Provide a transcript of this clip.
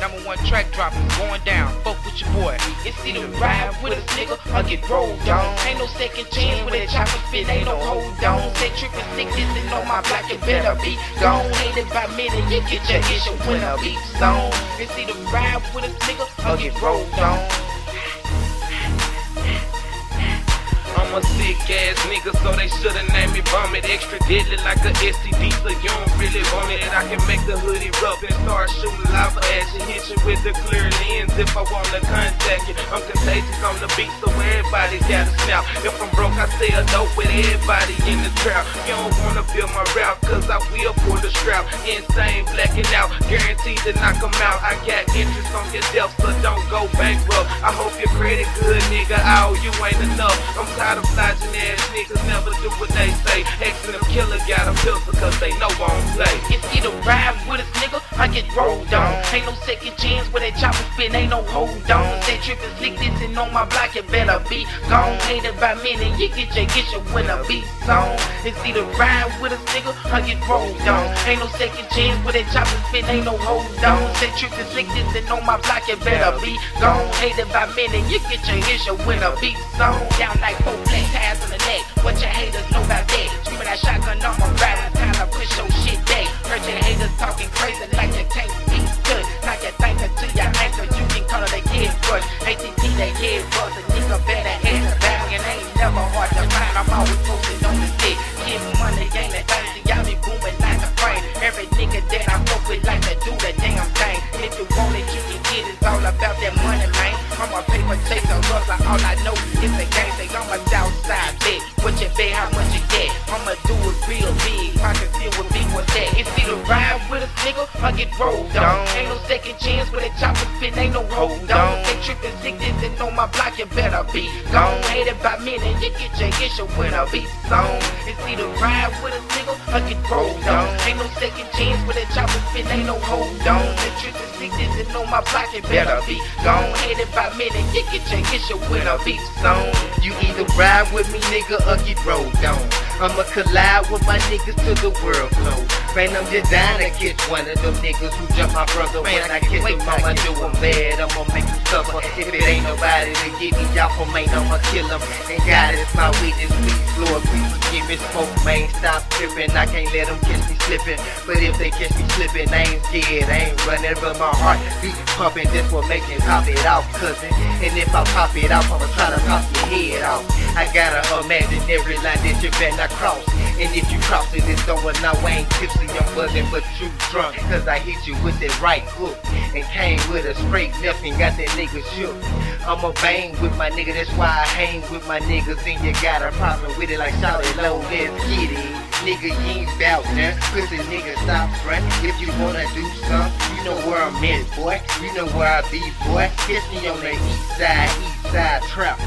Number one track dropping, going down. Fuck with your boy. It's either ride with a nigga or get rolled on. Ain't no second chance with a chopper fit, ain't no hold on. Say trippin' sick, this and on my block, it better be gone. Hated by minute, you get your issue when I beat zone. It's either ride with a nigga or get rolled on. I'm a sick ass nigga, so they shoulda named me Vomit. Extra deadly like a STD, so you don't really want it. I can make the hoodie rough and start shooting lava at you. Hit you with the clear lens if I wanna contact you. I'm contagious on the beat, so everybody gotta snap. If I'm broke, I sell dope with everybody in the trap. You don't wanna feel my rap, cause I will pull the strap. Insane, blacking out, guaranteed to knock 'em out. I got interest on your death, so don't go bankrupt. I hope your credit good, nigga. Oh, you ain't enough. I'm tired flogging ass niggas, never do what they say. Xing them killer got a pistol, cause they know I on. Say trippin' slick, this and on my block, it better be gone. Hated by minute, you get your get your when a beat song. It's either ride with us, nigga, I get rolled on. Ain't no second chance with that chopper spin, ain't no hold on. Say trippin' slick, this and on my block, it better be gone. Hated by minute, you get your get your when a beat song. Down like four black ties on the I'm always posted on the stick. Getting money ain't a thing, see, y'all be booming like a frame. Every nigga that I fuck with like to do the damn thing. If you want it, you can get it, it's all about that money, man. I'm a paper chaser, hustler, all I know is the game, say I'm a Southside bitch. What you bet, how much you get? I'ma do it get rolled on. Ain't no second chance with a chopper spin, ain't no hold on. They trippin' sick, this and on my block, you better be gone. Hated by minute, you get your issue when I beat song. It's either ride with a nigga, or get rolled on. Ain't no second chance with a chopper spin, ain't no hold on. They trippin' sick, this and on my block, you better be gone. Hated by minute, you get your issue when I beat song. You either ride with me, nigga, or get rolled on. I'ma collide with my niggas till the world blow. Man, I'm just dying to catch one of them niggas who jump my brother. When I I can't catch wait him, I'ma do him bad. I'ma make him suffer. If it ain't nobody to get me off for me, I'ma kill him. And God is my witness, please, Lord, please forgive me. Smoke, man, stop tripping. I can't let them catch me slipping. But if they catch me slipping, I ain't scared. I ain't running, but my heart beat pumping. This what make me pop it off, cousin. And if I pop it off, I'ma try to pop your head off. I got a imaginary line that you better not cross. And if you cross it, it's over now. I ain't tipsy, I'm buzzing, but you drunk. Cause I hit you with that right hook. And came with a straight left and got that nigga shook. I'ma bang with my nigga, that's why I hang with my niggas. And you got a problem with it like it low, let's get it. Nigga, you ain't bout that. Pussy nigga, stop front. If you wanna do something, you know where I'm at, boy. You know where I be, boy. Kiss me on the east side, east side trap.